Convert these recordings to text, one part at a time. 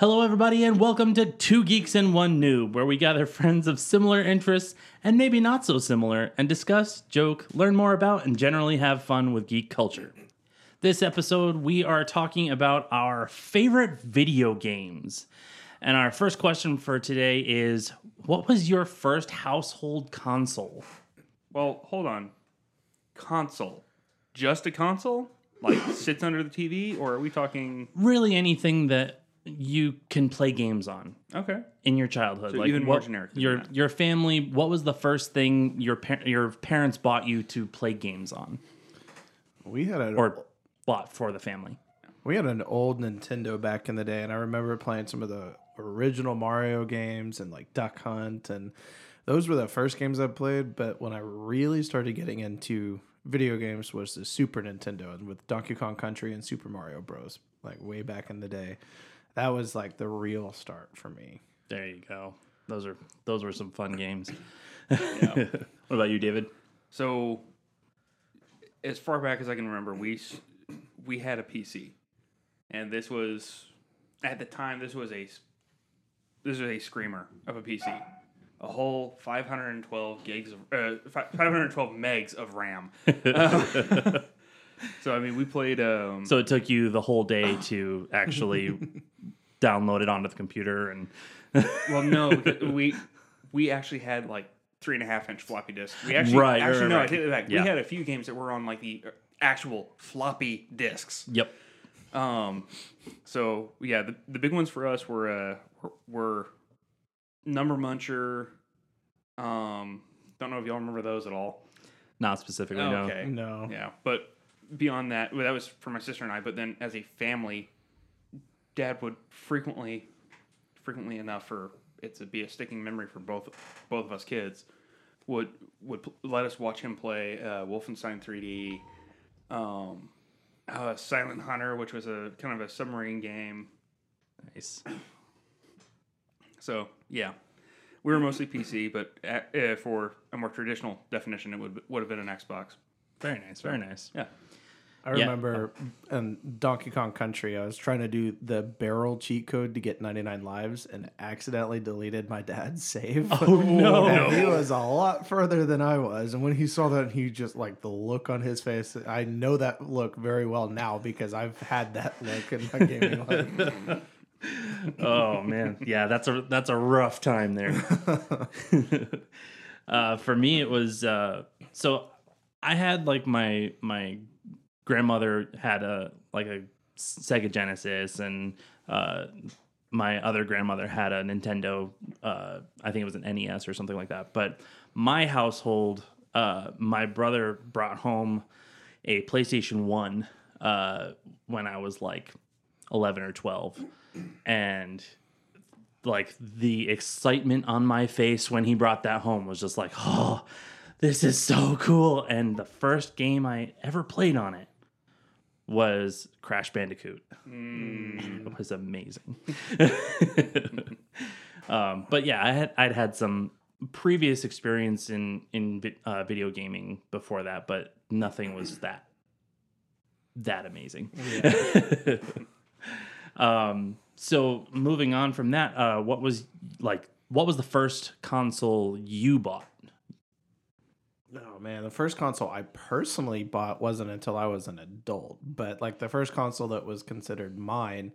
Hello, everybody, and welcome to Two Geeks and One Noob, where we gather friends of similar interests and maybe not so similar and discuss, joke, learn more about, and generally have fun with geek culture. This episode, we are talking about our favorite video games. And our first question for today is What was your first household console? Well, hold on. Console. Just a console? Like sits under the TV? Or are we talking. Really, anything that you can play games on Okay. in your childhood. So even more generic than Your that. your family. What was the first thing your par- your parents bought you to play games on, We had a or bought for the family? we had an old Nintendo back in the day, and I remember playing some of the original Mario games and like Duck Hunt, and those were the first games I played. But when I really started getting into video games was the Super Nintendo, and with Donkey Kong Country and Super Mario Bros. Like way back in the day, that was like the real start for me. There you go. Those are those were some fun games. what about you, David? So, as far back as I can remember, we we had a PC, and this was at the time this was a s- this was a screamer of a PC, a whole 512 gigs of uh, 512 megs of RAM. Um, so I mean, we played. Um, So it took you the whole day to actually download it onto the computer and well, no, we we actually had like three and a half inch floppy disks. We actually Right, right, actually no, right. I take it back. Yeah. We had a few games that were on like the actual floppy disks. yep. Um, so yeah, the, the big ones for us were uh were, were Number Muncher. Um, don't know if y'all remember those at all. Not specifically. no. Okay, No, yeah, but beyond that, well, that was for my sister and I. But then as a family, Dad would frequently, frequently enough for it to be a sticking memory for both both of us kids, would would pl- let us watch him play uh, Wolfenstein 3D, um, uh, Silent Hunter, which was a kind of a submarine game. Nice. So yeah, we were mostly PC, but uh, uh, for a more traditional definition, it would would have been an Xbox. Very nice. Very nice. Yeah. I Yeah. remember in Donkey Kong Country, I was trying to do the barrel cheat code to get 99 lives and accidentally deleted my dad's save. Oh no. And he was a lot further than I was. And when he saw that, he just like the look on his face. I know that look very well now because I've had that look in my gaming life. oh man yeah that's a that's a rough time there uh, for me it was uh, so i had like my my grandmother had a like a sega genesis and uh, my other grandmother had a nintendo uh, i think it was an nes or something like that. But my household uh, my brother brought home a playstation 1 uh, when i was like 11 or 12 and like the excitement on my face when he brought that home was just like oh this is so cool. And the first game i ever played on it was crash bandicoot it was amazing um, but yeah i had i'd had some previous experience in in uh, video gaming before that but nothing was that that amazing um, so moving on from that, uh, what was like? What was the first console you bought? Oh man, the first console I personally bought wasn't until I was an adult. But like the first console that was considered mine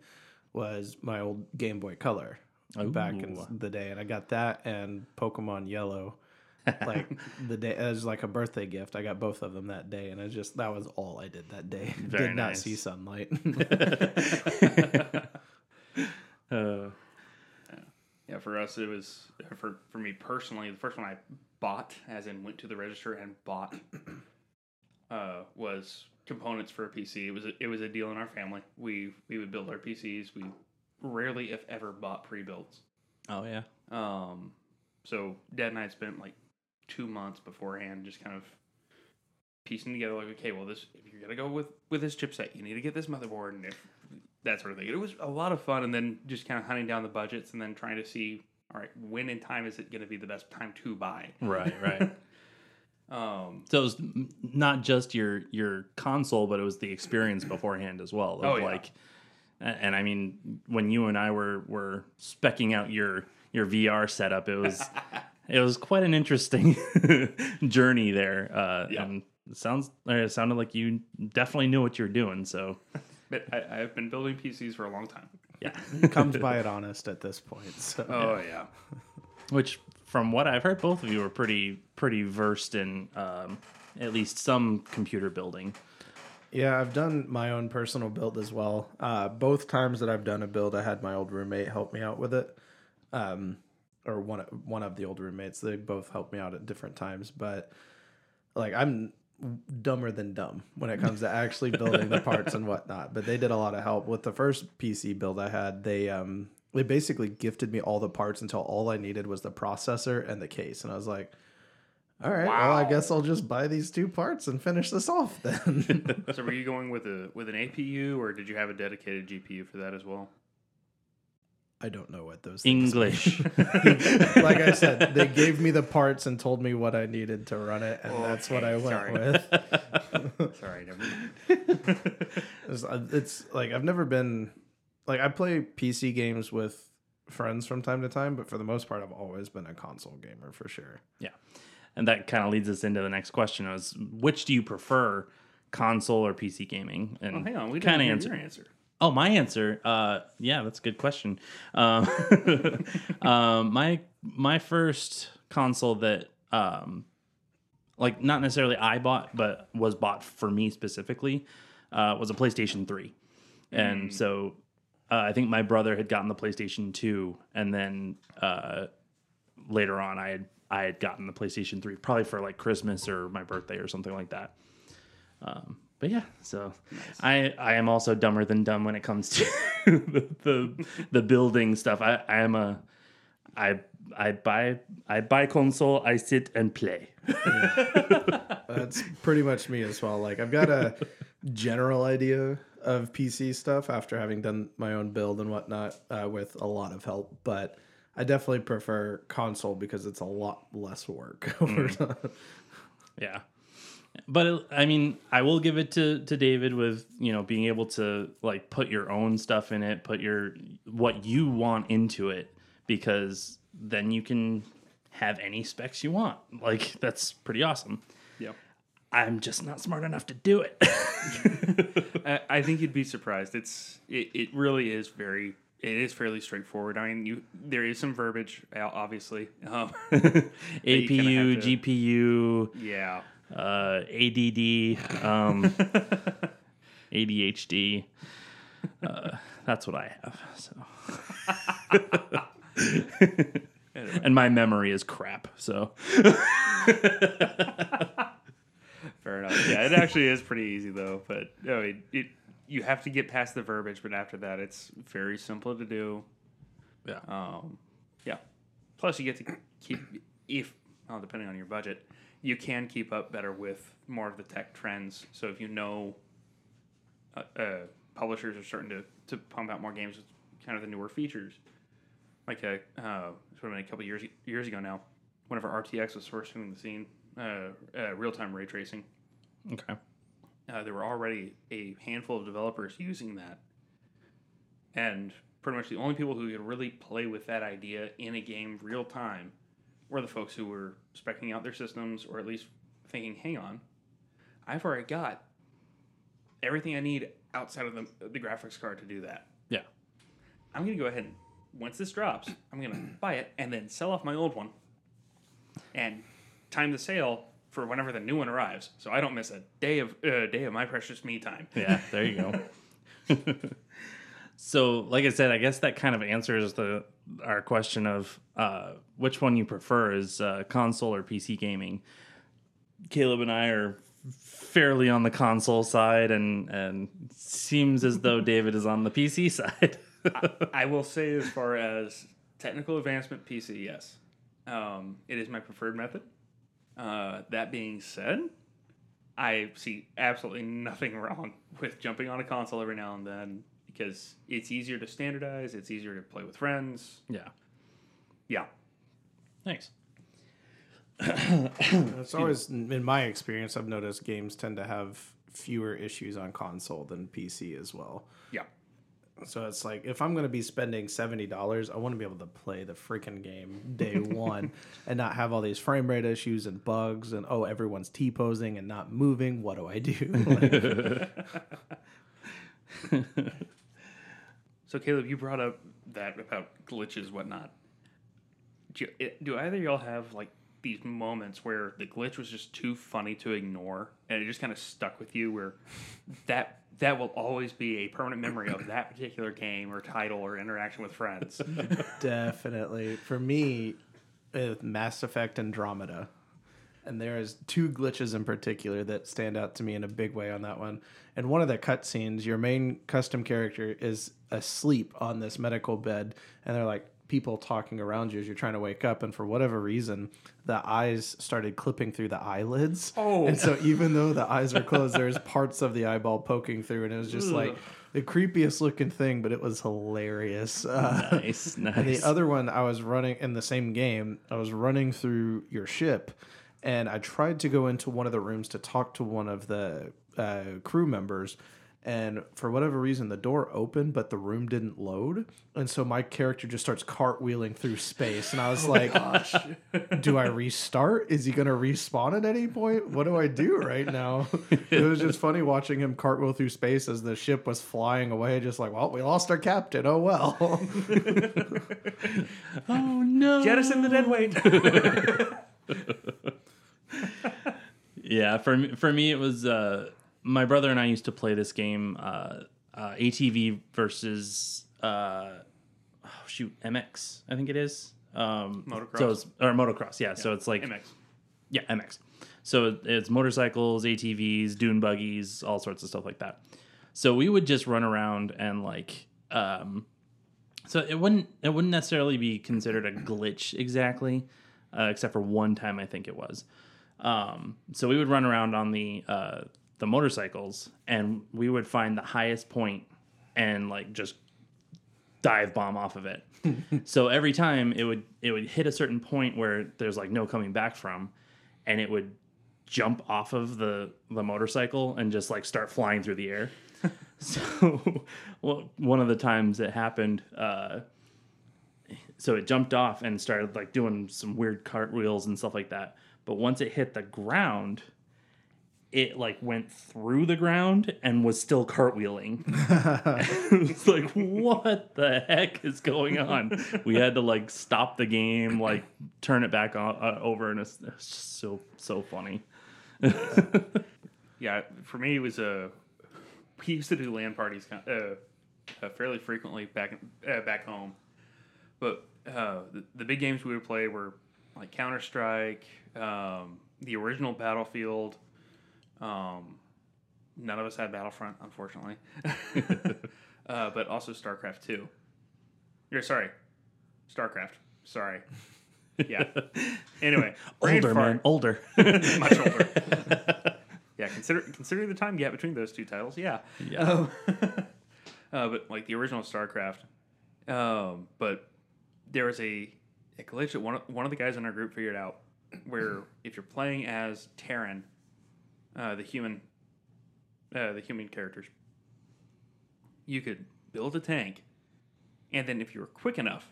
was my old Game Boy Color back in the day, and I got that and Pokemon Yellow. like the day as like a birthday gift. I got both of them that day, and I just that was all I did that day. Very did not see sunlight. Uh, Yeah, for us it was for for me personally, the first one I bought, as in went to the register and bought, uh, was components for a PC. It was a, it was a deal in our family. We we would build our PCs. We rarely, if ever, bought pre-builds. oh yeah, Um, so Dad and I spent like two months beforehand, just kind of piecing together, like, okay, well, this if you're gonna go with with this chipset, you need to get this motherboard and if, that sort of thing. It was a lot of fun, and then just kind of hunting down the budgets and then trying to see, all right, when in time is it going to be the best time to buy? right, right. Um, so it was not just your your console, but it was the experience beforehand as well. Of Oh, yeah. like And I mean, when you and I were were specking out your your VR setup, it was it was quite an interesting journey there. Uh, Yeah. And it sounds it sounded like you definitely knew what you're doing. So But I, I've been building PCs for a long time. Yeah, Comes by it honest at this point. So. Oh yeah. which from what I've heard, both of you are pretty pretty versed in um, at least some computer building. Yeah, I've done my own personal build as well. Uh, both times that I've done a build, I had my old roommate help me out with it, um, or one of- one of the old roommates. They both helped me out at different times, but like I'm dumber than dumb when it comes to actually building the parts and whatnot. But they did a lot of help with the first PC build I had. They um they basically gifted me all the parts until all I needed was the processor and the case, and I was like. All right. Well, I guess I'll just buy these two parts and finish this off then. So were you going with a with an APU or did you have a dedicated GPU for that as well? I don't know what those things English. like I said, they gave me the parts and told me what I needed to run it, and that's what I went sorry. with. Sorry, never mind. It's, uh, it's like I've never been like I play PC games with friends from time to time, but for the most part, I've always been a console gamer for sure. Yeah. And that kind of leads us into the next question is which do you prefer, console or PC gaming? And Well, hang on, we kind of answer. your answer. Oh, my answer. Uh, yeah, that's a good question. Um, um, my my first console that um, like not necessarily I bought, but was bought for me specifically, uh, was a PlayStation Three, and so uh, I think my brother had gotten the PlayStation Two, and then uh, later on I had I had gotten the PlayStation Three, probably for like Christmas or my birthday or something like that. Um, but yeah, so I I am also dumber than dumb when it comes to the, the the building stuff. I I am a I I buy I buy console. I sit and play. That's pretty much me as well. Like I've got a general idea of PC stuff after having done my own build and whatnot uh, with a lot of help, but I definitely prefer console because it's a lot less work over time. Yeah. But it, I mean, I will give it to to David with you know being able to like put your own stuff in it, put your what you want into it, because then you can have any specs you want. Like that's pretty awesome. Yeah. I'm just not smart enough to do it. I, I think you'd be surprised. It's it, it really is very it is fairly straightforward. I mean, you there is some verbiage, obviously. Um, APU, to- GPU, yeah, uh, ADD, um, ADHD. Uh, that's what I have. So, and my memory is crap. So, fair enough. Yeah, it actually is pretty easy though. But no, it, it you have to get past the verbiage, but after that, it's very simple to do. yeah, Um, yeah. Plus, you get to keep if well, depending on your budget, you can keep up better with more of the tech trends. So if you know uh, uh, publishers are starting to, to pump out more games with kind of the newer features, like a uh, it's been a couple years years ago now. Whenever RTX was first hitting the scene, uh, uh, real time ray tracing, okay, uh, there were already a handful of developers using that. And pretty much the only people who could really play with that idea in a game real time were the folks who were specking out their systems or at least thinking, hang on, I've already got everything I need outside of the, the graphics card to do that. yeah, I'm going to go ahead and, once this drops, I'm going to buy it and then sell off my old one and time the sale for whenever the new one arrives, so I don't miss a day of uh, day of my precious me time. yeah. There you go. so, like I said, I guess that kind of answers the our question of uh, which one you prefer is uh, console or PC gaming. Caleb and I are fairly on the console side, and and seems as though David is on the PC side. I will say, as far as technical advancement, PC, yes, um, it is my preferred method. Uh, that being said, I see absolutely nothing wrong with jumping on a console every now and then because it's easier to standardize, it's easier to play with friends. yeah. Yeah, Thanks. It's always, in my experience, I've noticed games tend to have fewer issues on console than PC as well. yeah. So it's like if I'm going to be spending seventy dollars, I want to be able to play the freaking game day one, and not have all these frame rate issues and bugs and oh everyone's t posing and not moving. What do I do? So Caleb, you brought up that about glitches, whatnot. Do, you, do either y'all have like these moments where the glitch was just too funny to ignore, and it just kind of stuck with you, where that that will always be a permanent memory of that particular game or title or interaction with friends? Definitely. For me, with Mass Effect Andromeda, and there is two glitches in particular that stand out to me in a big way on that one. And one of the cutscenes, your main custom character is asleep on this medical bed, and they're like people talking around you as you're trying to wake up. And for whatever reason, the eyes started clipping through the eyelids. Oh. and so even though the eyes are closed, there's parts of the eyeball poking through, and it was just like the creepiest looking thing, but it was hilarious. Uh, Nice, nice. and the other one, I was running in the same game. I was running through your ship, and I tried to go into one of the rooms to talk to one of the uh, crew members. And for whatever reason, the door opened, but the room didn't load. And so my character just starts cartwheeling through space. And I was like, do I restart? Is he going to respawn at any point? What do I do right now? it was just funny watching him cartwheel through space as the ship was flying away. Just like, well, we lost our captain. Oh, well. oh no! Jettison the dead weight. Yeah, for me, for me, it was uh, my brother and I used to play this game, uh, uh, ATV versus uh, oh, shoot MX, I think it is. Um, Motocross? So it's, or motocross, yeah. So it's like MX. yeah, MX. So it's motorcycles, ATVs, dune buggies, all sorts of stuff like that. So we would just run around and like, um, so it wouldn't it wouldn't necessarily be considered a glitch exactly, uh, except for one time I think it was. Um, so we would run around on the uh, the motorcycles and we would find the highest point and like just dive bomb off of it. so every time it would it would hit a certain point where there's like no coming back from, and it would jump off of the the motorcycle and just like start flying through the air. so well, one of the times it happened, uh, so it jumped off and started like doing some weird cartwheels and stuff like that. But once it hit the ground, it like went through the ground and was still cartwheeling. it's like what the heck is going on? We had to like stop the game, like turn it back on, uh, over, and it's, it's just so so funny. Yeah, for me, it was a. we used to do LAN parties uh, uh, fairly frequently back uh, back home, but uh, the, the big games we would play were like Counter Strike, um, the original Battlefield. Um, none of us had Battlefront, unfortunately, uh, but also StarCraft Two. Or sorry, StarCraft. Sorry. Yeah. Anyway, older fart. man, older. much older. yeah, consider considering the time gap between those two titles, yeah. Yeah. Um, uh, but like the original StarCraft, um, but there was a, a glitch one of, one of the guys in our group figured out, where if you're playing as Terran, uh, the human, uh, the human characters, you could build a tank, and then if you were quick enough,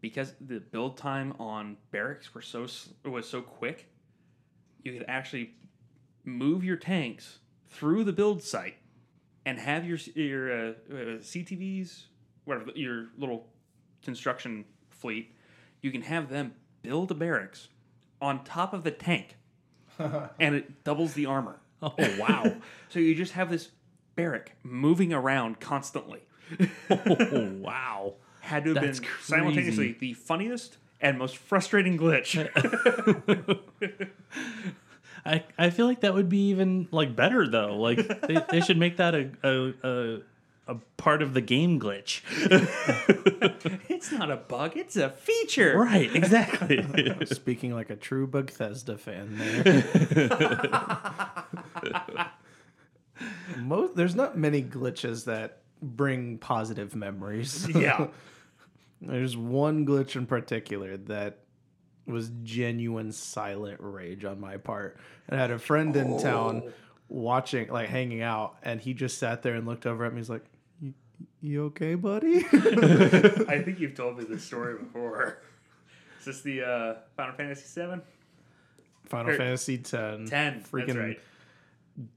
because the build time on barracks were so was so quick, you could actually move your tanks through the build site and have your your uh, uh, CTVs, whatever your little construction fleet, you can have them build a barracks on top of the tank, and it doubles the armor. oh wow. So you just have this barrack moving around constantly. oh wow. Had to have That's been crazy. simultaneously the funniest and most frustrating glitch. I, I feel like that would be even like better though. Like they, they should make that a, a, a a part of the game glitch. it's not a bug; it's a feature. right, exactly. Speaking like a true Bethesda fan there. Most there's not many glitches that bring positive memories. Yeah. there's one glitch in particular that was genuine silent rage on my part. And I had a friend in town oh. watching, like hanging out, and he just sat there and looked over at me. He's like, "You, You okay, buddy? I think you've told me this story before. Is this the uh, Final Fantasy Seven? Final Er, Fantasy Ten. Ten. Freaking That's right.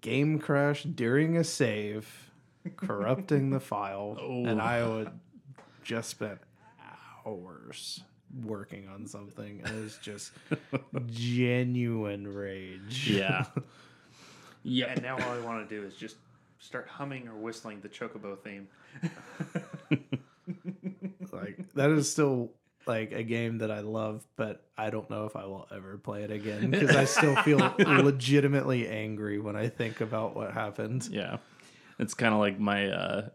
game crash during a save, corrupting the file, and Oh. I would just spent hours working on something. and It was just genuine rage. Yeah. yeah. And now all I want to do is just start humming or whistling the Chocobo theme. like that is still like a game that I love, but I don't know if I will ever play it again because I still feel legitimately angry when I think about what happened. Yeah. It's kind of like my uh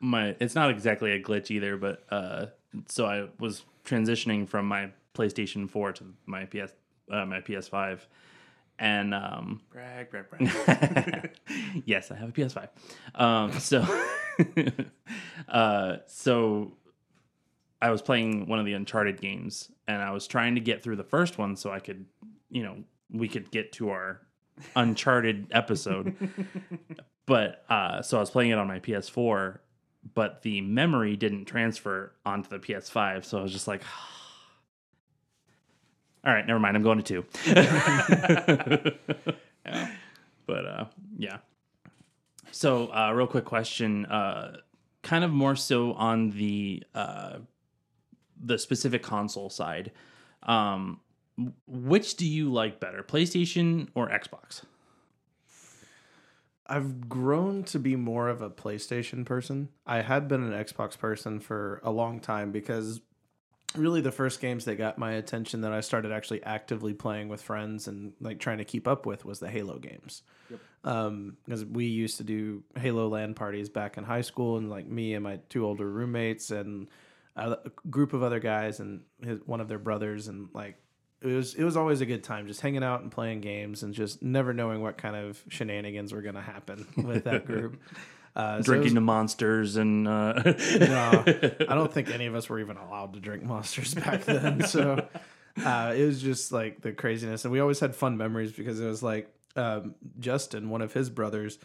my it's not exactly a glitch either, but uh so I was transitioning from my PlayStation 4 to my PS uh, my PS5 and um Brag, brag, brag. yes, I have a PS5. Um, so, uh, so I was playing one of the Uncharted games, and I was trying to get through the first one so I could, you know, we could get to our Uncharted episode. but uh, so I was playing it on my PS4, but the memory didn't transfer onto the PS5, so I was just like. All right, never mind. I'm going to two. But uh, yeah. So, uh, real quick question, uh, kind of more so on the uh, the specific console side. Um, which do you like better, PlayStation or Xbox? I've grown to be more of a PlayStation person. I had been an Xbox person for a long time because really the first games that got my attention that I started actually actively playing with friends and like trying to keep up with was the Halo games. Um, because we used to do Halo LAN parties back in high school, and like me and my two older roommates and a group of other guys and his, one of their brothers, and like it was it was always a good time just hanging out and playing games and just never knowing what kind of shenanigans were going to happen with that group. Uh, so Drinking was- the monsters and uh, no, I don't think any of us were even allowed to drink monsters back then. So uh, it was just like the craziness, and we always had fun memories because it was like um, Justin, one of his brothers,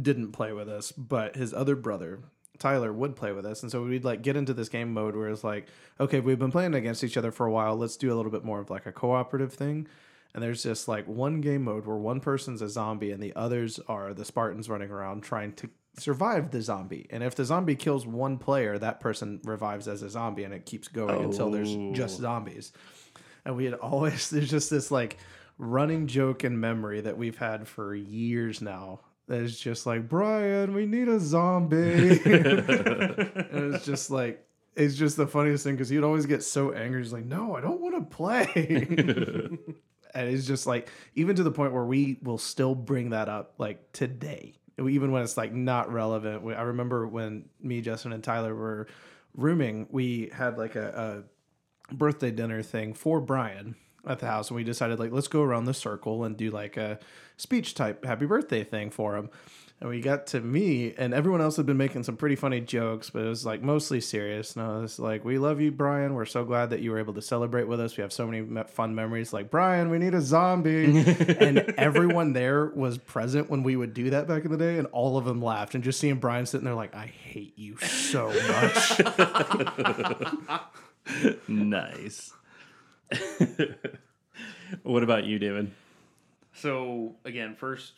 didn't play with us, but his other brother. Tyler would play with us, and so we'd like get into this game mode where it's like, okay, we've been playing against each other for a while. Let's do a little bit more of like a cooperative thing. And there's just like one game mode where one person's a zombie and the others are the Spartans running around trying to survive the zombie. And if the zombie kills one player, that person revives as a zombie and it keeps going until there's just Oh. zombies. And we had always, there's just this like running joke in memory that we've had for years now. That is just like, Brian, we need a zombie. and it's just like, it's just the funniest thing because he'd always get so angry. He's like, no, I don't want to play. and it's just like even to the point where we will still bring that up like today even when it's like not relevant i remember when me justin and tyler were rooming we had like a, a birthday dinner thing for brian at the house and we decided like let's go around the circle and do like a speech type happy birthday thing for him and we got to me and everyone else had been making some pretty funny jokes but it was like mostly serious. And i was like we love you brian. We're so glad that you were able to celebrate with us. We have so many fun memories. Like brian we need a zombie. And everyone there was present when we would do that back in the day and all of them laughed. And just seeing brian sitting there like i hate you so much. Nice. what about you, David? So again, first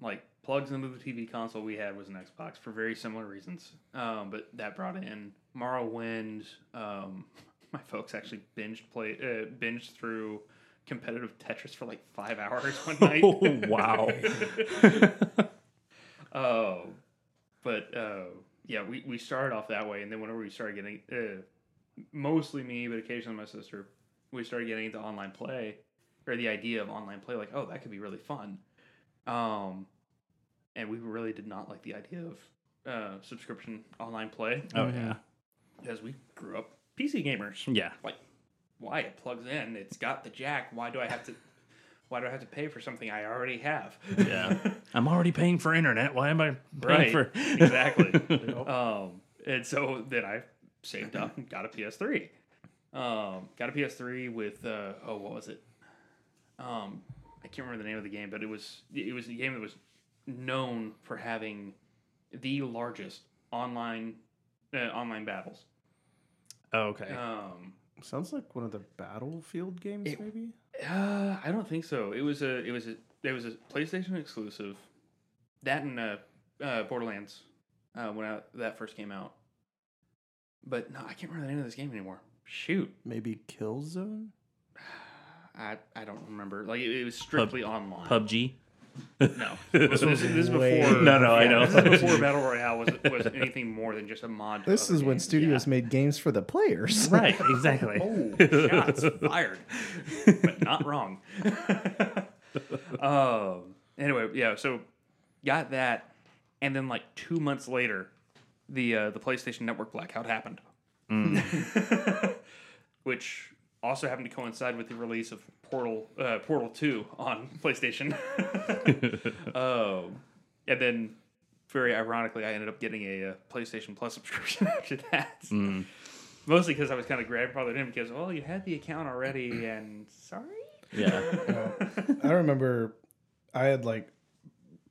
like plugs into the TV console we had was an Xbox for very similar reasons. Um, but that brought in Morrowind. Um, my folks actually binged play uh, binged through competitive Tetris for like five hours one night. Oh, wow. Oh, but uh, yeah, we, we started off that way, and then whenever we started getting, uh, mostly me, but occasionally my sister, we started getting into online play, or the idea of online play, like, oh, that could be really fun. Um, and we really did not like the idea of uh, subscription online play Oh yeah, because we grew up PC gamers. yeah. Like, why it plugs in? It's got the jack. Why do I have to? Why do I have to pay for something I already have? Yeah. I'm already paying for internet. Why am I paying Right. for exactly. um, and so then I saved up and got a PS3. Um, got a PS3 with uh, oh, what was it? Um, I can't remember the name of the game, but it was it was a game that was known for having the largest online uh, online battles. Oh, okay. Um, Sounds like one of the Battlefield games, It- maybe. uh, I don't think so. It was a it was a it was a PlayStation exclusive. That and uh, uh, Borderlands uh, when I, that first came out. But no, I can't remember the name of this game anymore. Shoot, Maybe Killzone. I I don't remember. Like it, it was strictly online. PUBG. No, this was this is Way- before. No, no, I yeah, know. This is before Battle Royale was was anything more than just a mod. to This other is when games. studios made games for the players. Right. Exactly. Oh, shots fired, but not wrong. um. Anyway, yeah. So got that, and then like two months later, the uh, the PlayStation Network blackout happened, which also happened to coincide with the release of Portal uh, Portal Two on PlayStation. um, and then, very ironically, I ended up getting a, uh PlayStation Plus subscription after that. Mostly because I was kind of grandfathered in because, well, you had the account already, and sorry. Yeah. I remember I had like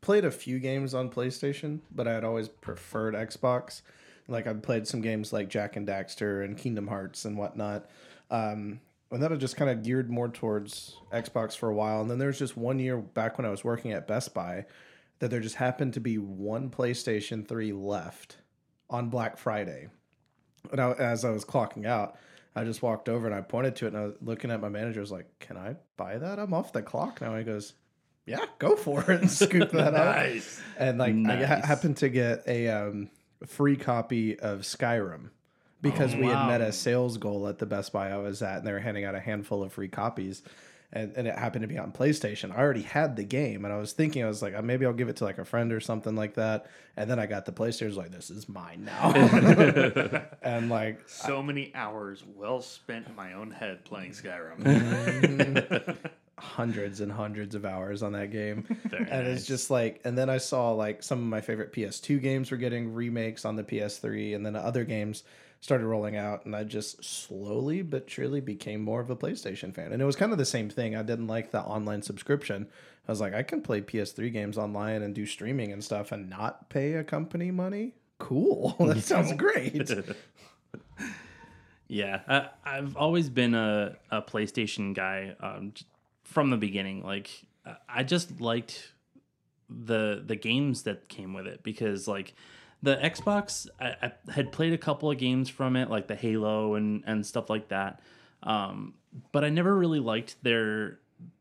played a few games on PlayStation, but I had always preferred Xbox. Like I'd played some games like Jak and Daxter and Kingdom Hearts and whatnot. Um, and then I just kind of geared more towards Xbox for a while. And then there was just one year back when I was working at Best Buy that there just happened to be one PlayStation 3 left on Black Friday. And I, as I was clocking out, I just walked over and I pointed to it and I was looking at my manager. I was like, "Can I buy that? I'm off the clock now." He goes, "Yeah, go for it," and scoop that up. Nice. And like, I ha- happened to get a um, free copy of Skyrim because we had met a sales goal at the Best Buy I was at, and they were handing out a handful of free copies. And, and it happened to be on PlayStation. I already had the game, and I was thinking, I was like, "Uh, maybe I'll give it to like a friend or something like that. And then I got the PlayStation, I was like, this is mine now. and like, So many hours well spent in my own head playing Skyrim. hundreds and hundreds of hours on that game. Very and nice. it's just like and then I saw like some of my favorite PS2 games were getting remakes on the PS3 and then other games started rolling out and I just slowly but surely became more of a PlayStation fan. And it was kind of the same thing. I didn't like the online subscription. I was like I can play PS3 games online and do streaming and stuff and not pay a company money. Cool. that sounds great. Yeah, I, I've always been a, a PlayStation guy um, from the beginning. Like, I just liked the the games that came with it because, like, the Xbox, I, I had played a couple of games from it, like the Halo and and stuff like that. Um, but I never really liked their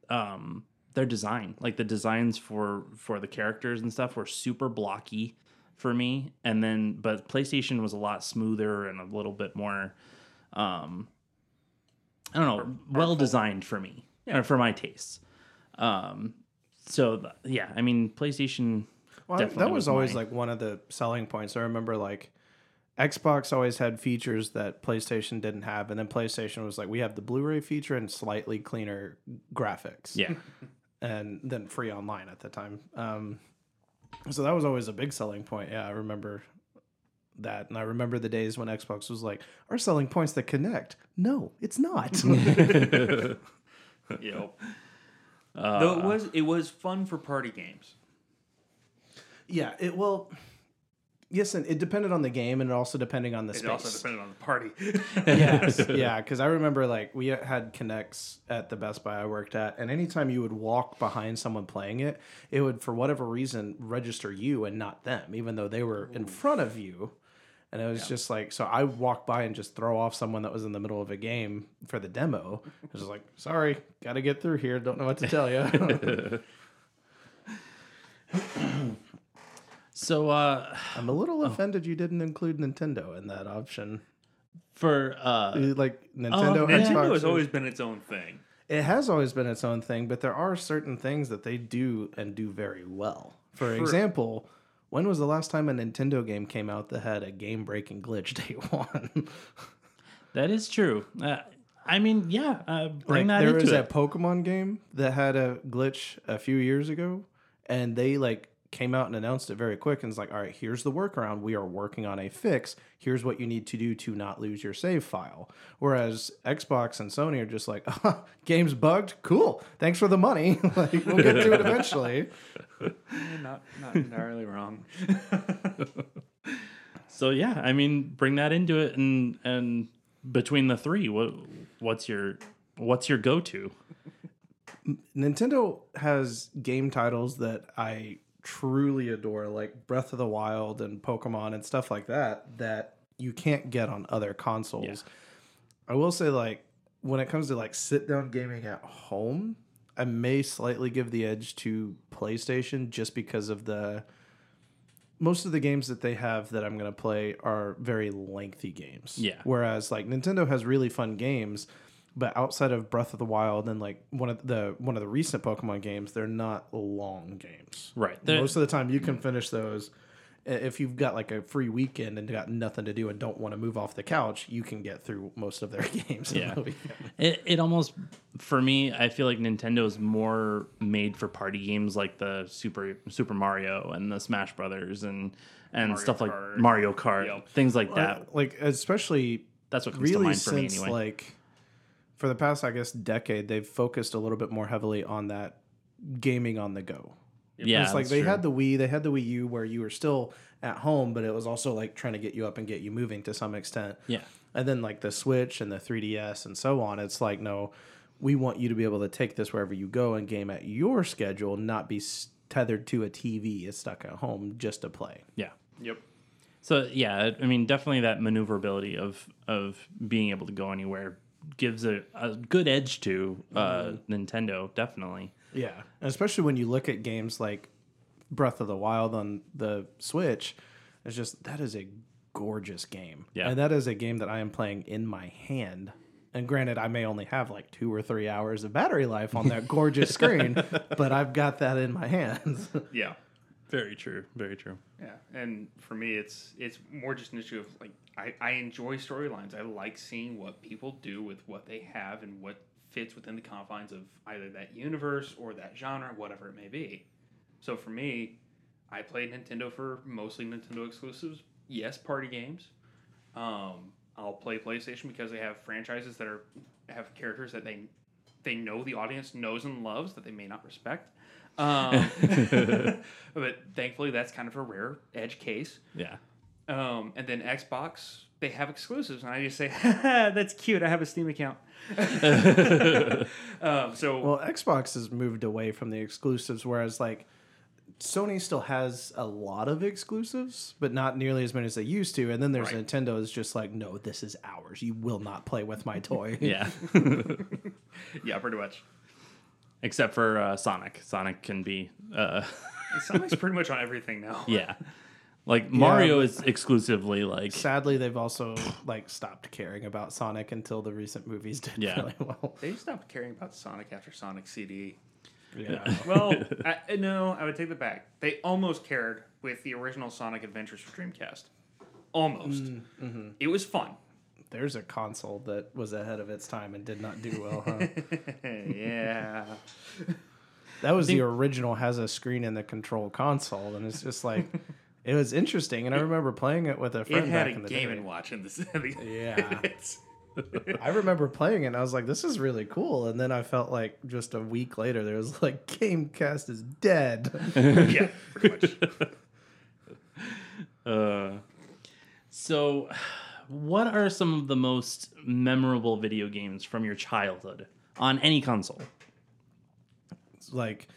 um, their design. Like the designs for for the characters and stuff were super blocky for me. And then, but PlayStation was a lot smoother and a little bit more um i don't know well designed for me or for my tastes um so th- yeah i mean playstation Well, definitely that was, always my- like one of the selling points. I remember like Xbox always had features that PlayStation didn't have, and then PlayStation was like, we have the Blu-ray feature and slightly cleaner graphics. yeah and then free online at the time. Um, so that was always a big selling point. Yeah, I remember that, and I remember the days when Xbox was like, our selling points that Kinect. No, it's not. yep. Uh, Though it was it was fun for party games. Yeah, it will. Yes, and it depended on the game, and also depending on the space. It space. also depended on the party. yes, yeah, because I remember like we had Kinects at the Best Buy I worked at, and anytime you would walk behind someone playing it, it would for whatever reason register you and not them, even though they were in front of you. And it was just like, so I would walk by and just throw off someone that was in the middle of a game for the demo. I was like, sorry, got to get through here. Don't know what to tell you. so uh I'm a little offended you didn't include Nintendo in that option. for uh Like Nintendo, Oh. Xbox, Nintendo has is- always been its own thing. It has always been its own thing, but there are certain things that they do and do very well. For example, when was the last time a Nintendo game came out that had a game breaking glitch day one? that is true uh, i mean yeah uh, bring like, that there was a Pokemon game that had a glitch a few years ago, and they like came out and announced it very quick and it's like, all right, here's the workaround. We are working on a fix. Here's what you need to do to not lose your save file. Whereas Xbox and Sony are just like, oh, game's bugged. Cool. Thanks for the money. like we'll get to it eventually. not not entirely wrong. So yeah, I mean, bring that into it, and and between the three, what what's your what's your go to? Nintendo has game titles that I truly adore, like Breath of the Wild and Pokemon and stuff like that, that you can't get on other consoles. I will say, like, when it comes to like sit down gaming at home, I may slightly give the edge to PlayStation just because of the most of the games that they have that I'm going to play are very lengthy games. Yeah. Whereas like Nintendo has really fun games, but outside of Breath of the Wild and like one of the one of the recent Pokemon games, they're not long games. Right. They're- Most of the time you can finish those if you've got like a free weekend and got nothing to do and don't want to move off the couch, you can get through most of their games. Yeah. the. It, it almost for me, I feel like Nintendo is more made for party games like the Super Super Mario and the Smash Brothers and and Mario stuff like Mario Kart, Yep. things like that. like especially That's what comes to mind for me anyway. like for the past I guess decade, they've focused a little bit more heavily on that gaming on the go. yeah, it's like they true. had the Wii, they had the Wii U where you were still at home, but it was also like trying to get you up and get you moving to some extent. yeah. And then like the Switch and the 3DS and so on, it's like no, we want you to be able to take this wherever you go and game at your schedule, not be tethered to a TV, is stuck at home just to play. Yeah. Yep. So yeah, I mean, definitely that maneuverability of of being able to go anywhere gives a, a good edge to uh, Nintendo. Definitely. Yeah, and especially when you look at games like Breath of the Wild on the Switch, it's just that is a gorgeous game. Yeah. and that is a game that I am playing in my hand. And granted, I may only have like two or three hours of battery life on that gorgeous screen, but I've got that in my hands. Yeah. Very true. Very true. Yeah, and for me, it's it's more just an issue of like I, I enjoy storylines. I like seeing what people do with what they have and what fits within the confines of either that universe or that genre, whatever it may be. So for me, I played Nintendo for mostly Nintendo exclusives. Yes, party games. Um, I'll play PlayStation because they have franchises that are have characters that they they know the audience knows and loves that they may not respect. Um, but thankfully, that's kind of a rare edge case. Yeah. Um, and then Xbox, they have exclusives, and I just say, "That's cute. I have a Steam account." um, so well, Xbox has moved away from the exclusives, whereas like Sony still has a lot of exclusives, but not nearly as many as they used to. And then there's Right. Nintendo is just like, no, this is ours. You will not play with my toy. Yeah. yeah, pretty much. Except for uh, Sonic. Sonic can be. Uh, Sonic's pretty much on everything now. yeah. Like Mario but- is exclusively like. Sadly, they've also like stopped caring about Sonic until the recent movies did Yeah. really well. They stopped caring about Sonic after Sonic CD. Yeah. Well, I, no, I would take that back. They almost cared with the original Sonic Adventures for Dreamcast. Almost. Mm, mm-hmm. It was fun. There's a console that was ahead of its time and did not do well. Huh? yeah. that was the original has a screen in the control console, and it's just like it was interesting. And I remember playing it with a friend It had back a in the game day. and watch in this. Yeah. I remember playing it and I was like, this is really cool. And then I felt like just a week later, there was like, Gamecast is dead. yeah, pretty much. Uh, so, what are some of the most memorable video games from your childhood on any console? It's like,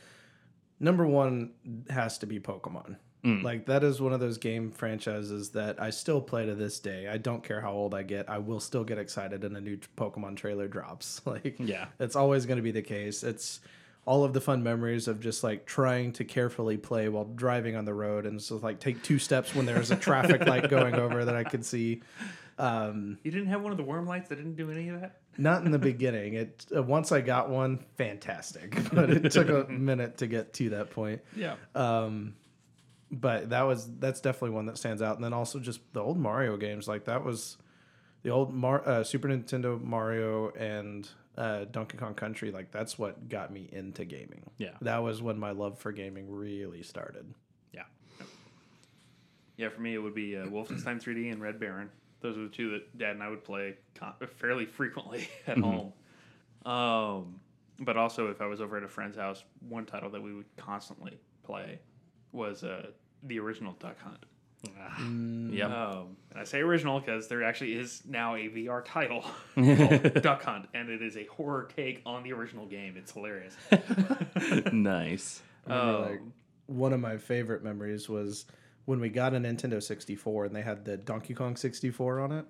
number one has to be Pokemon. Like, that is one of those game franchises that I still play to this day. I don't care how old I get, I will still get excited when a new Pokemon trailer drops. Like, Yeah. it's always going to be the case. It's all of the fun memories of just like trying to carefully play while driving on the road and just like take two steps when there's a traffic light going over that I could see. Um, You didn't have one of the worm lights that didn't do any of that? not in the beginning. It uh, once I got one, fantastic, but it took a minute to get to that point. Yeah. Um, but that was that's definitely one that stands out. And then also just the old Mario games, like that was the old Mar- uh, Super Nintendo Mario and uh, Donkey Kong Country. Like that's what got me into gaming. Yeah. that was when my love for gaming really started. Yeah. Yeah, for me, it would be uh, Wolfenstein 3D and Red Baron. Those are the two that Dad and I would play con- fairly frequently at home. Um, but also, if I was over at a friend's house, one title that we would constantly play was uh, the original Duck Hunt. Yep. Um, and I say original because there actually is now a VR title called Duck Hunt, and it is a horror take on the original game. It's hilarious. nice. remember, like, Um, one of my favorite memories was when we got a Nintendo 64 and they had the Donkey Kong 64 on it.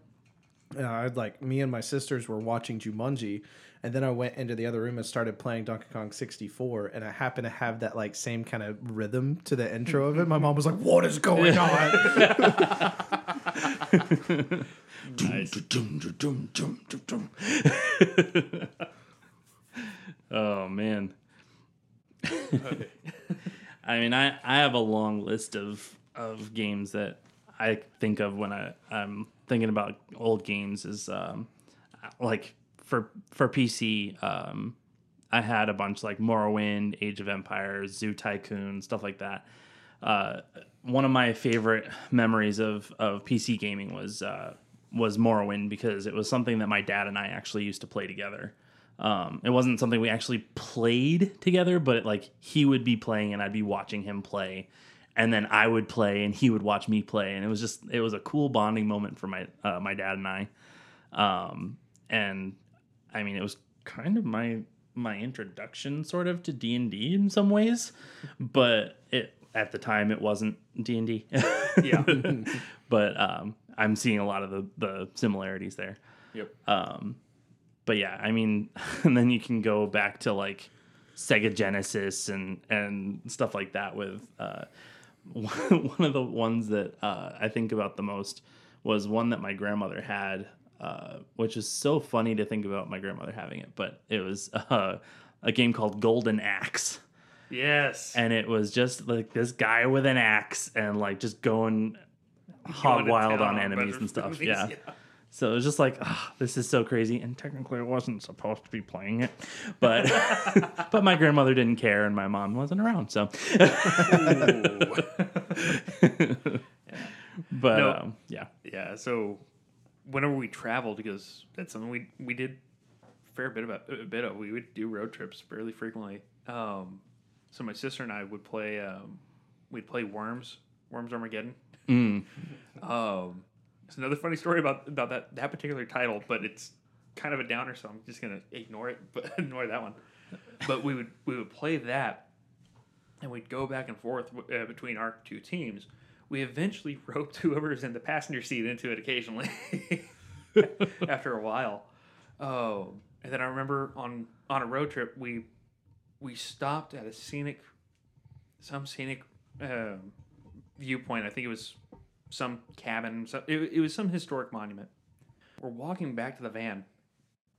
Uh, I'd like me and my sisters were watching Jumanji, and then I went into the other room and started playing Donkey Kong 64, and I happened to have that like same kind of rhythm to the intro of it. My mom was like, "What is going on?" Nice. oh man. I mean, I, I have a long list of, of games that I think of when I, I'm thinking about old games is um, like for for PC, um, I had a bunch like Morrowind, Age of Empires, Zoo Tycoon, stuff like that. Uh, one of my favorite memories of, of PC gaming was uh, was Morrowind because it was something that my dad and I actually used to play together. Um, it wasn't something we actually played together, but it, like he would be playing and I'd be watching him play, and then I would play and he would watch me play, and it was just it was a cool bonding moment for my uh, my dad and I. Um, and I mean, it was kind of my my introduction sort of to D and D in some ways, but it at the time it wasn't D and D. Yeah. but um, I'm seeing a lot of the the similarities there. Yep. Um, but yeah, I mean, and then you can go back to like Sega Genesis and and stuff like that with uh, one of the ones that uh, I think about the most was one that my grandmother had, uh, which is so funny to think about my grandmother having it. But it was uh, a game called Golden Axe Yes. and it was just like this guy with an axe and like just going hog wild on enemies and stuff. enemies, Yeah. So it was just like, ah, this is so crazy. And technically, I wasn't supposed to be playing it, but but my grandmother didn't care, and my mom wasn't around. So, but No. um, yeah, Yeah, so whenever we traveled, because that's something we we did a fair bit about a bit of. We would do road trips fairly frequently. Um, so my sister and I would play. Um, we'd play Worms, Worms Armageddon. Mm. Um, it's another funny story about about that that particular title, but it's kind of a downer, so I'm just gonna ignore it, but ignore that one. But we would we would play that, and we'd go back and forth uh, between our two teams. We eventually roped whoever's in the passenger seat into it occasionally. after a while, oh, and then I remember on on a road trip we we stopped at a scenic some scenic um, viewpoint. I think it was some cabin. So it, it was some historic monument. We're walking back to the van,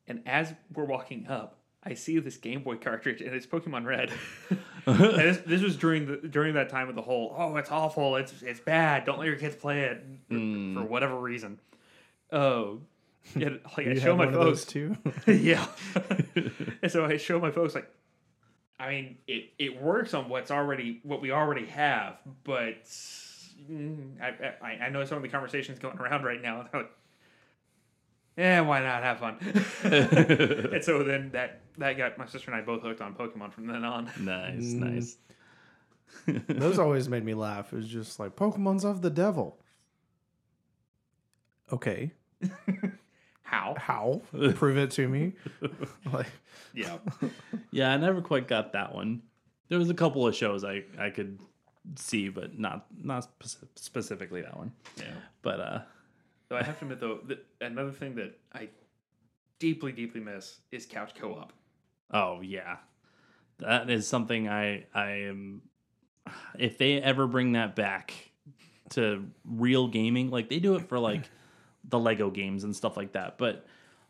and as we're walking up, I see this Game Boy cartridge, and it's Pokemon Red. and this, this was during the during that time of the whole oh it's awful it's it's bad don't let your kids play it for, Mm. for whatever reason. Oh, yeah, like I show my one of those folks too. yeah. and so I show my folks like, I mean, it, it works on what's already what we already have, but I, I I know some of the conversations going around right now. And yeah, why not have fun? and so then that that got my sister and I both hooked on Pokemon from then on. nice, Mm. nice. Those always made me laugh. It was just like Pokemon's of the devil. Okay, How? how? Prove it to me. like, Yeah. Yeah, I never quite got that one. There was a couple of shows I I could see, but not not spec- specifically that one. Yeah. But uh, So I have to admit though, that another thing that I deeply deeply miss is couch co-op. Oh yeah, that is something I I am. If they ever bring that back to real gaming, like they do it for like the Lego games and stuff like that, but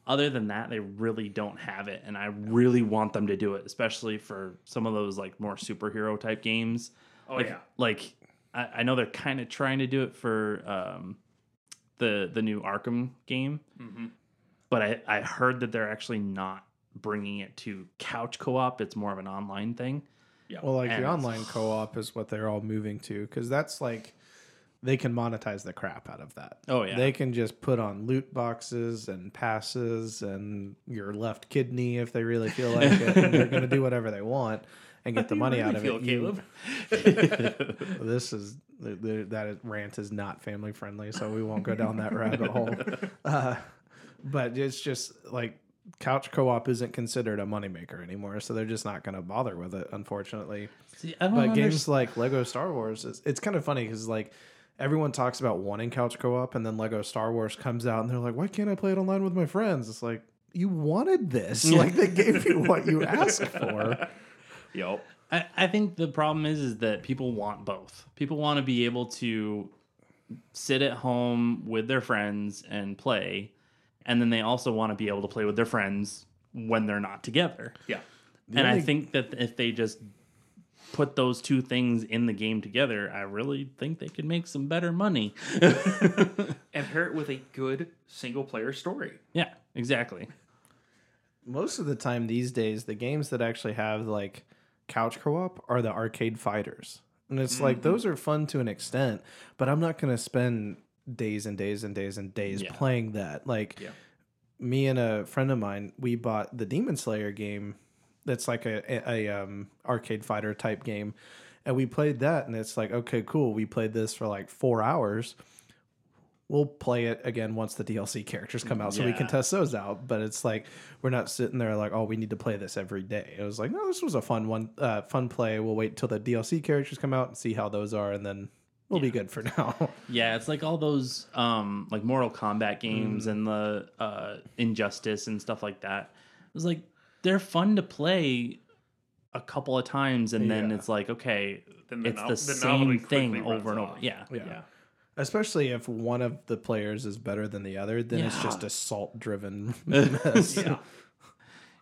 other than that, they really don't have it, and I really want them to do it, especially for some of those like more superhero type games. Oh like, yeah. like I, I know they're kind of trying to do it for um, the the new Arkham game, Mm-hmm. but I, I heard that they're actually not bringing it to couch co-op it's more of an online thing Yeah. well, like And the online co-op is what they're all moving to because that's like they can monetize the crap out of that. oh yeah They can just put on loot boxes and passes and your left kidney if they really feel like it. and they're going to do whatever they want. And get the money really out of feel, it. you- this is the, the, that rant is not family friendly, so we won't go down that rabbit hole. Uh, but it's just like couch co-op isn't considered a moneymaker anymore, so they're just not going to bother with it, unfortunately. See, But understand. games like Lego Star Wars, it's, it's kind of funny because like everyone talks about wanting couch co-op, and then Lego Star Wars comes out, and they're like, "Why can't I play it online with my friends?" It's like you wanted this, like they gave you what you asked for. Yup. I, I think the problem is is that people want both. People want to be able to sit at home with their friends and play, and then they also want to be able to play with their friends when they're not together. Yeah. and I think that if they just put those two things in the game together, I really think they could make some better money. And pair it with a good single player story. yeah, exactly. most of the time these days the games that actually have like couch co-op are the arcade fighters. And it's like those are fun to an extent but i'm not going to spend days and days and days and days Yeah. playing that. Like Yeah. me and a friend of mine we bought the demon slayer game that's like a, a, a um, arcade fighter type game. And we played that and it's like okay cool. We played this for like four hours we'll play it again once the DLC characters come out so we can test those out. But it's like we're not sitting there like, oh, we need to play this every day. It was like, no, this was a fun one, uh, fun play. We'll wait until the DLC characters come out and see how those are, and then we'll be good for now. Yeah, it's like all those um like Mortal Kombat games Mm. and the uh Injustice and stuff like that. It was like they're fun to play a couple of times and then it's like okay, Then the it's no- the, the same thing over and over. off. Yeah. Yeah. Yeah. Especially if one of the players is better than the other, then it's Yeah. just assault driven mess. Yeah.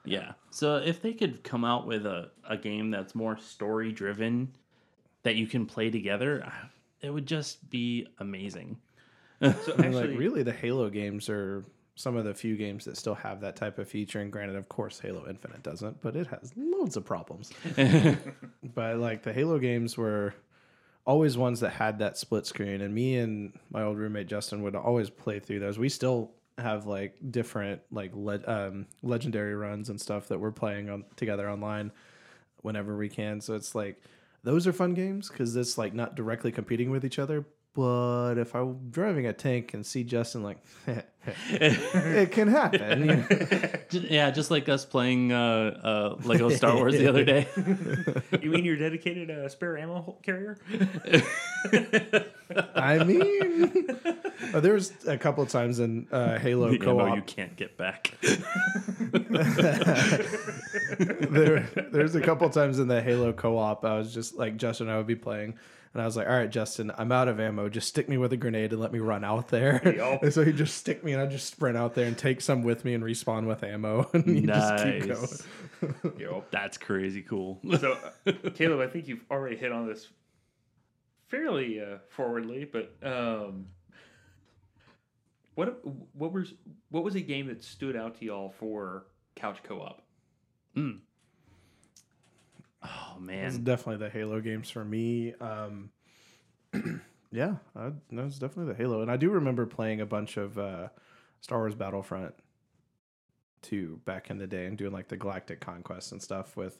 Yeah. So if they could come out with a, a game that's more story driven that you can play together, it would just be amazing. So actually, like really, the Halo games are some of the few games that still have that type of feature. And granted, of course, Halo Infinite doesn't, but it has loads of problems. but like the Halo games were always ones that had that split screen, and me and my old roommate Justin would always play through those. We still have like different like le- um, legendary runs and stuff that we're playing on together online whenever we can. So it's like those are fun games because it's like not directly competing with each other. But if I'm driving a tank and see Justin, like, it can happen. you know? Yeah, just like us playing uh, uh, Lego Star Wars the other day. you mean your dedicated uh, spare ammo hol- carrier? I mean, uh, there's a couple of times in uh, Halo the co-op. you can't get back. there, there's a couple times in the Halo co-op. I was just like Justin and I would be playing, and I was like, "All right, Justin, I'm out of ammo. Just stick me with a grenade and let me run out there." Yup. and so he'd just stick me, and I'd just sprint out there and take some with me and respawn with ammo, and you just keep going. nice. Yup. That's crazy cool. So, uh, Caleb, I think you've already hit on this fairly uh, forwardly, but um, what what was what was a game that stood out to y'all for couch co-op? Mm. Oh It's man, definitely the Halo games for me. Um, yeah, I, no, it's definitely the Halo, and I do remember playing a bunch of uh, Star Wars Battlefront two back in the day, and doing like the Galactic Conquest and stuff with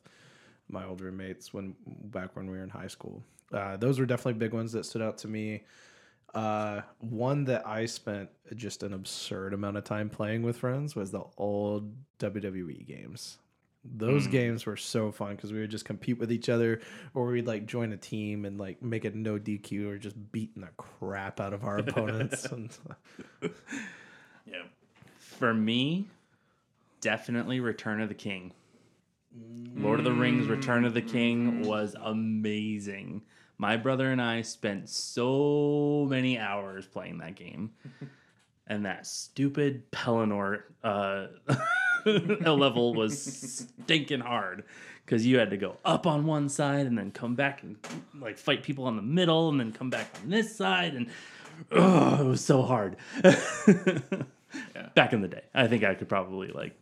my old roommates when back when we were in high school. Uh, those were definitely big ones that stood out to me. Uh, one that I spent just an absurd amount of time playing with friends was the old WWE games. Those Mm. games were so fun because we would just compete with each other, or we'd like join a team and like make it no DQ or just beating the crap out of our opponents. and, yeah. For me, definitely Return of the King. Lord of the Rings Return of the King was amazing. My brother and I spent so many hours playing that game. and that stupid Pelennor uh, level was stinking hard because you had to go up on one side and then come back and like fight people on the middle and then come back on this side and oh, it was so hard. Back in the day, I think I could probably like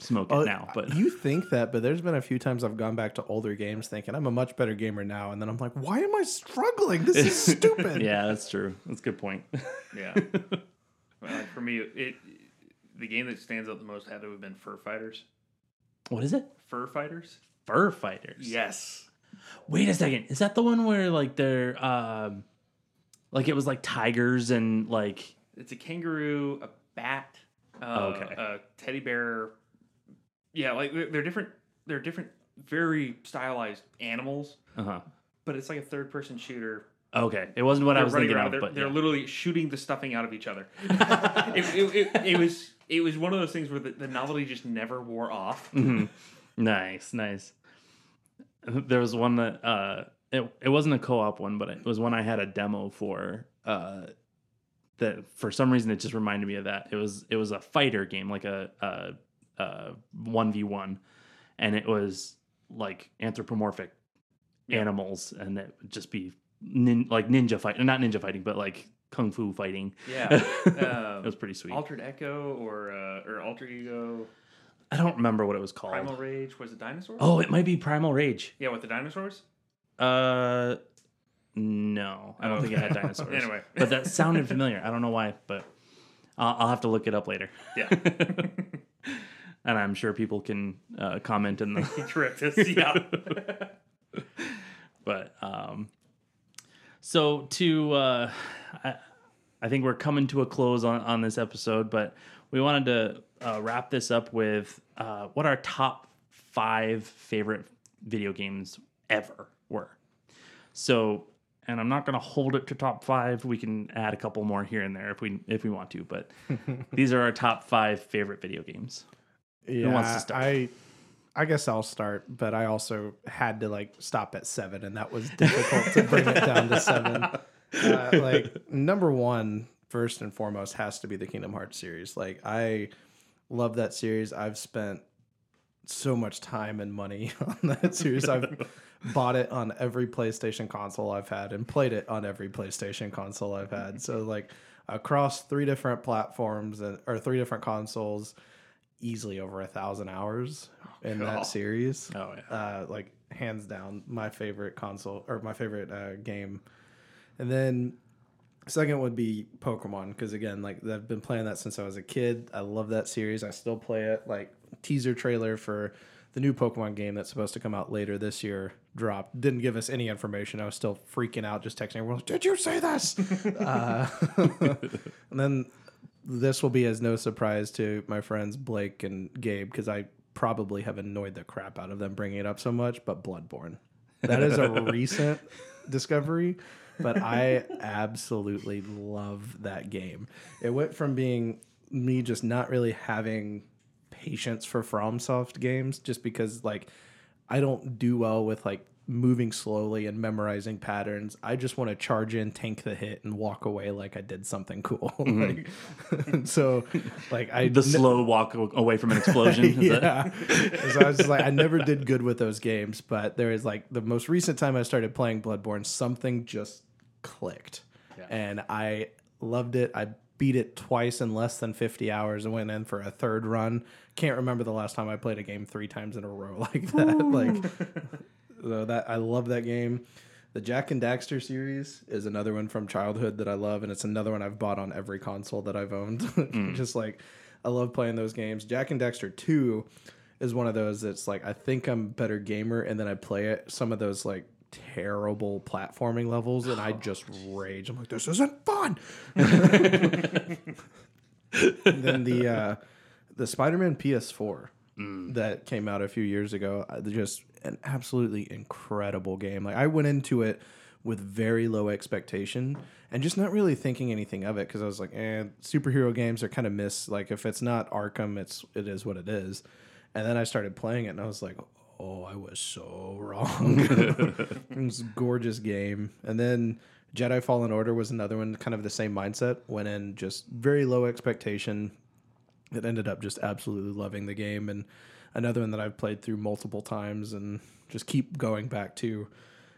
smoke it Oh, now, but you think that, but there's been a few times I've gone back to older games thinking I'm a much better gamer now, and then I'm like, why am I struggling? This is stupid. yeah, that's true. That's a good point. Yeah. well, like for me, it the game that stands out the most had to have been Fur Fighters. what is it? Fur Fighters. Fur Fighters. Yes. Wait a second. Is that the one where like they're um like it was like tigers and like It's a kangaroo, a bat, uh, Oh, Okay. a teddy bear. Yeah, like they're, different. They're different, very stylized animals, uh-huh. but it's like a third-person shooter. Okay. It wasn't what I They're was thinking around. of, They're, but they're yeah. literally shooting the stuffing out of each other. it, it, it, it was it was one of those things where the, the novelty just never wore off. Mhm. Nice, nice. There was one that uh it it wasn't a co-op one, but it was one I had a demo for uh that for some reason it just reminded me of that. It was it was a fighter game, like a uh uh 1v1 and it was like anthropomorphic Yeah. animals and it would just be nin- like ninja fight not ninja fighting but like kung fu fighting Yeah. Uh, it was pretty sweet Altered Echo or uh, or Alter Ego, i don't remember what it was called Primal Rage was it dinosaurs? oh it might be primal rage yeah, with the dinosaurs. Uh, no, I don't Oh. think it had dinosaurs. Anyway. but that sounded familiar. I don't know why, but I'll, I'll have to look it up later. Yeah, And I'm sure people can uh, comment in the. correct. us, Yeah. but um, so to uh, I, I think we're coming to a close on on this episode, but we wanted to uh, wrap this up with uh, what our top five favorite video games ever were. So, and I'm not going to hold it to top five. We can add a couple more here and there if we if we want to, but these are our top five favorite video games. Yeah, wants to start? I I guess I'll start, but I also had to like stop at seven, and that was difficult to bring it down to seven. Uh, like number one, first and foremost, has to be the Kingdom Hearts series. Like I love that series. I've spent so much time and money on that series. I've bought it on every PlayStation console I've had and played it on every PlayStation console I've had. So like across three different platforms and or three different consoles, easily over a thousand hours in God. that series. Oh yeah. Uh, like hands down, my favorite console or my favorite uh, game. And then second would be Pokemon because again, like I've been playing that since I was a kid. I love that series. I still play it. Like teaser trailer for the new Pokemon game that's supposed to come out later this year dropped. Didn't give us any information. I was still freaking out, just texting everyone. Did you say this? uh, and then this will be as no surprise to my friends Blake and Gabe because I probably have annoyed the crap out of them bringing it up so much. But Bloodborne, that is a recent discovery, but I absolutely love that game. It went from being me just not really having patience for FromSoft games, just because like I don't do well with like moving slowly and memorizing patterns. I just want to charge in, tank the hit, and walk away like I did something cool. Mm-hmm. like, so, like I The slow walk away from an explosion. Is yeah. so I was just like, I never did good with those games, but there is like the most recent time I started playing Bloodborne, something just clicked, and I loved it. I beat it twice in less than 50 hours and went in for a third run. Can't remember the last time I played a game three times in a row like that. like, so that I love that game. The Jak and Daxter series is another one from childhood that I love, and it's another one I've bought on every console that I've owned. Hmm. Just like I love playing those games. Jak and Daxter 2 is one of those that's like I think I'm a better gamer, and then I play it some of those like terrible platforming levels, and I just rage. I'm like, this isn't fun. And then the uh, the Spider-Man PS4 that came out a few years ago, uh, just an absolutely incredible game. Like I went into it with very low expectation and just not really thinking anything of it because I was like, eh, superhero games are kind of miss. Like if it's not Arkham, it's it is what it is. And then I started playing it and I was like, oh, I was so wrong. it was a gorgeous game. And then Jedi Fallen Order was another one, kind of the same mindset. Went in just very low expectation. It ended up just absolutely loving the game, and another one that I've played through multiple times and just keep going back to.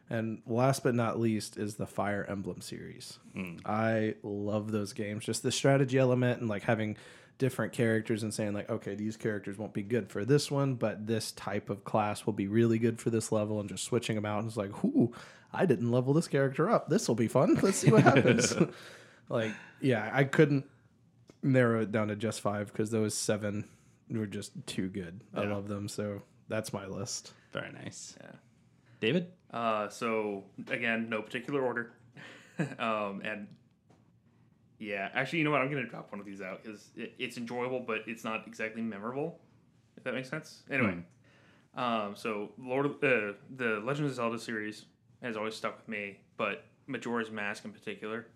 And last but not least is the Fire Emblem series. Hmm. I love those games. Just the strategy element and like having different characters and saying like, okay, these characters won't be good for this one, but this type of class will be really good for this level, and just switching them out. And it's like, ooh, I didn't level this character up. This will be fun. Let's see what happens. like, yeah, I couldn't narrow it down to just five because those seven were just too good. I love them. So that's my list. Very nice. Yeah. David? Uh, so again, no particular order, um, and yeah, actually, you know what? I'm gonna drop one of these out because it, it's enjoyable, but it's not exactly memorable. If that makes sense. Anyway, um, so Lord uh, the Legend of Zelda series has always stuck with me, but Majora's Mask in particular,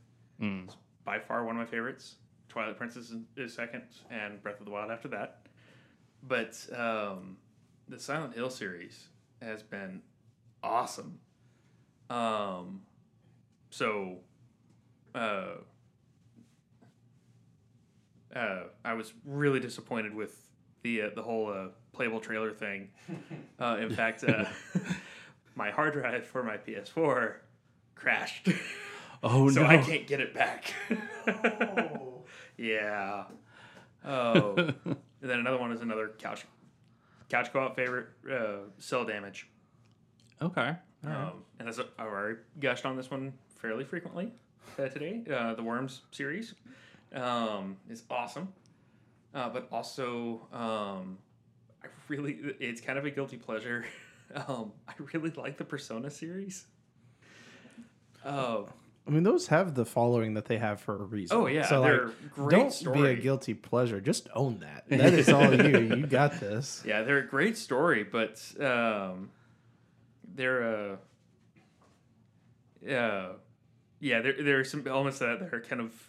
Mm. is by far one of my favorites. Twilight Princess is, is second, and Breath of the Wild after that. But um, the Silent Hill series has been awesome. Um, so, uh, uh, I was really disappointed with the uh, the whole uh, playable trailer thing. Uh, in fact, uh, my hard drive for my PS4 crashed, Oh so no. I can't get it back. yeah. Oh, and then another one is another couch couch co-op favorite, uh, Cel Damage. Okay. All right. Um, and as I've already gushed on this one fairly frequently uh, today, uh, the Worms series um, is awesome. Uh, but also, um, I really, it's kind of a guilty pleasure. um, I really like the Persona series. Oh, I mean, those have the following that they have for a reason. oh yeah, so they're like, great don't story. be a guilty pleasure. Just own that. That is all you. You got this. Yeah, they're a great story, but um, they're uh, uh, yeah, there there are some elements that are kind of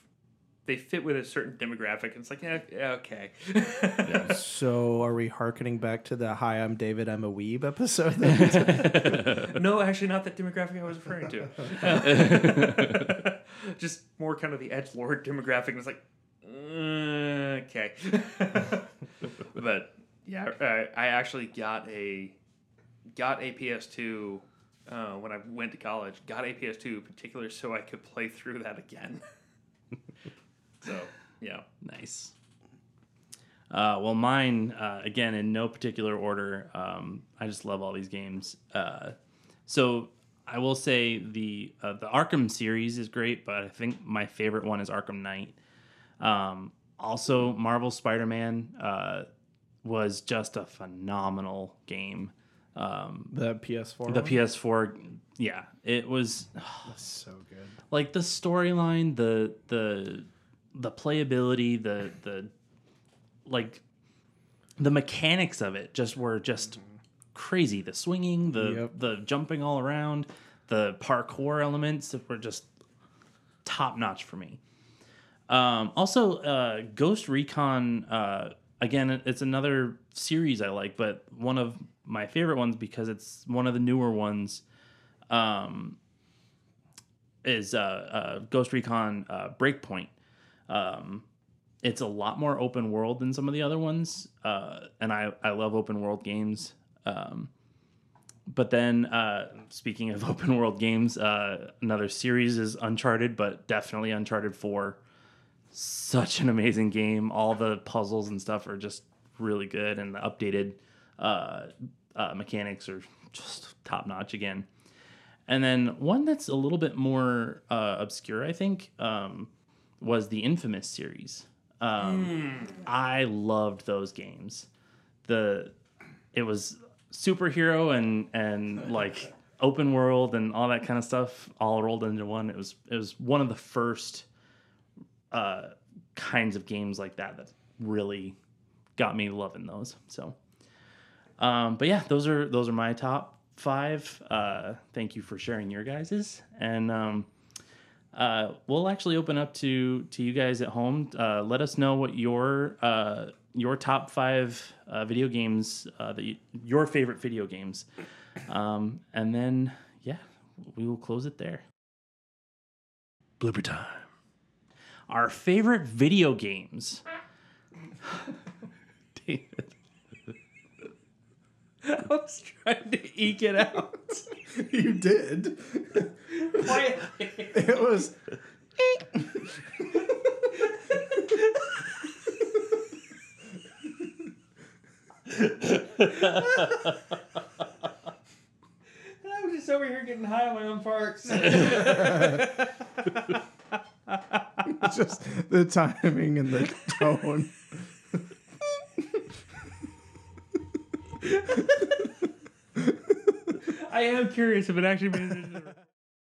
they fit with a certain demographic, and it's like yeah, yeah okay. So, are we harkening back to the "Hi, I'm David, I'm a weeb" episode? no, actually, not that demographic I was referring to. Just more kind of the edge lord demographic. And it's like, uh, okay. but yeah, I, I actually got a got a PS2 uh, when I went to college. Got a PS2 in particular so I could play through that again. So yeah, Nice. Uh, well, mine uh, again in no particular order. Um, I just love all these games. Uh, so I will say the uh, the Arkham series is great, but I think my favorite one is Arkham Knight. Um, also, Marvel Spider Man uh, was just a phenomenal game. Um, the PS4. the one? PS4, yeah, it was That's so good. like the storyline, the the the playability, the the like the mechanics of it just were just crazy. The swinging, the Yep. the jumping all around, the parkour elements were just top notch for me. Um, also, uh, Ghost Recon. Uh, again, it's another series I like, but one of my favorite ones because it's one of the newer ones. Um, is uh, uh, Ghost Recon uh, Breakpoint. Um, it's a lot more open world than some of the other ones, uh, and I, I love open world games. Um, but then, uh, speaking of open world games, uh, another series is Uncharted, but definitely Uncharted 4. Such an amazing game. All the puzzles and stuff are just really good, and the updated uh, uh, mechanics are just top notch again. And then one that's a little bit more uh, obscure, I think, um, was the Infamous series. Um, I loved those games. The it was superhero and and like open world and all that kind of stuff all rolled into one. It was it was one of the first uh, kinds of games like that that really got me loving those. So, um, but yeah, those are those are my top five. Uh, thank you for sharing your guys's, and um, uh, we'll actually open up to to you guys at home. Uh, let us know what your uh, your top five uh, video games uh, that you, your favorite video games, um, and then yeah, we will close it there. Blooper time. Our favorite video games. David. I was trying to eke it out. you did. Quiet. It was. I was just over here getting high on my own farts. just the timing and the tone. I am curious if it actually means.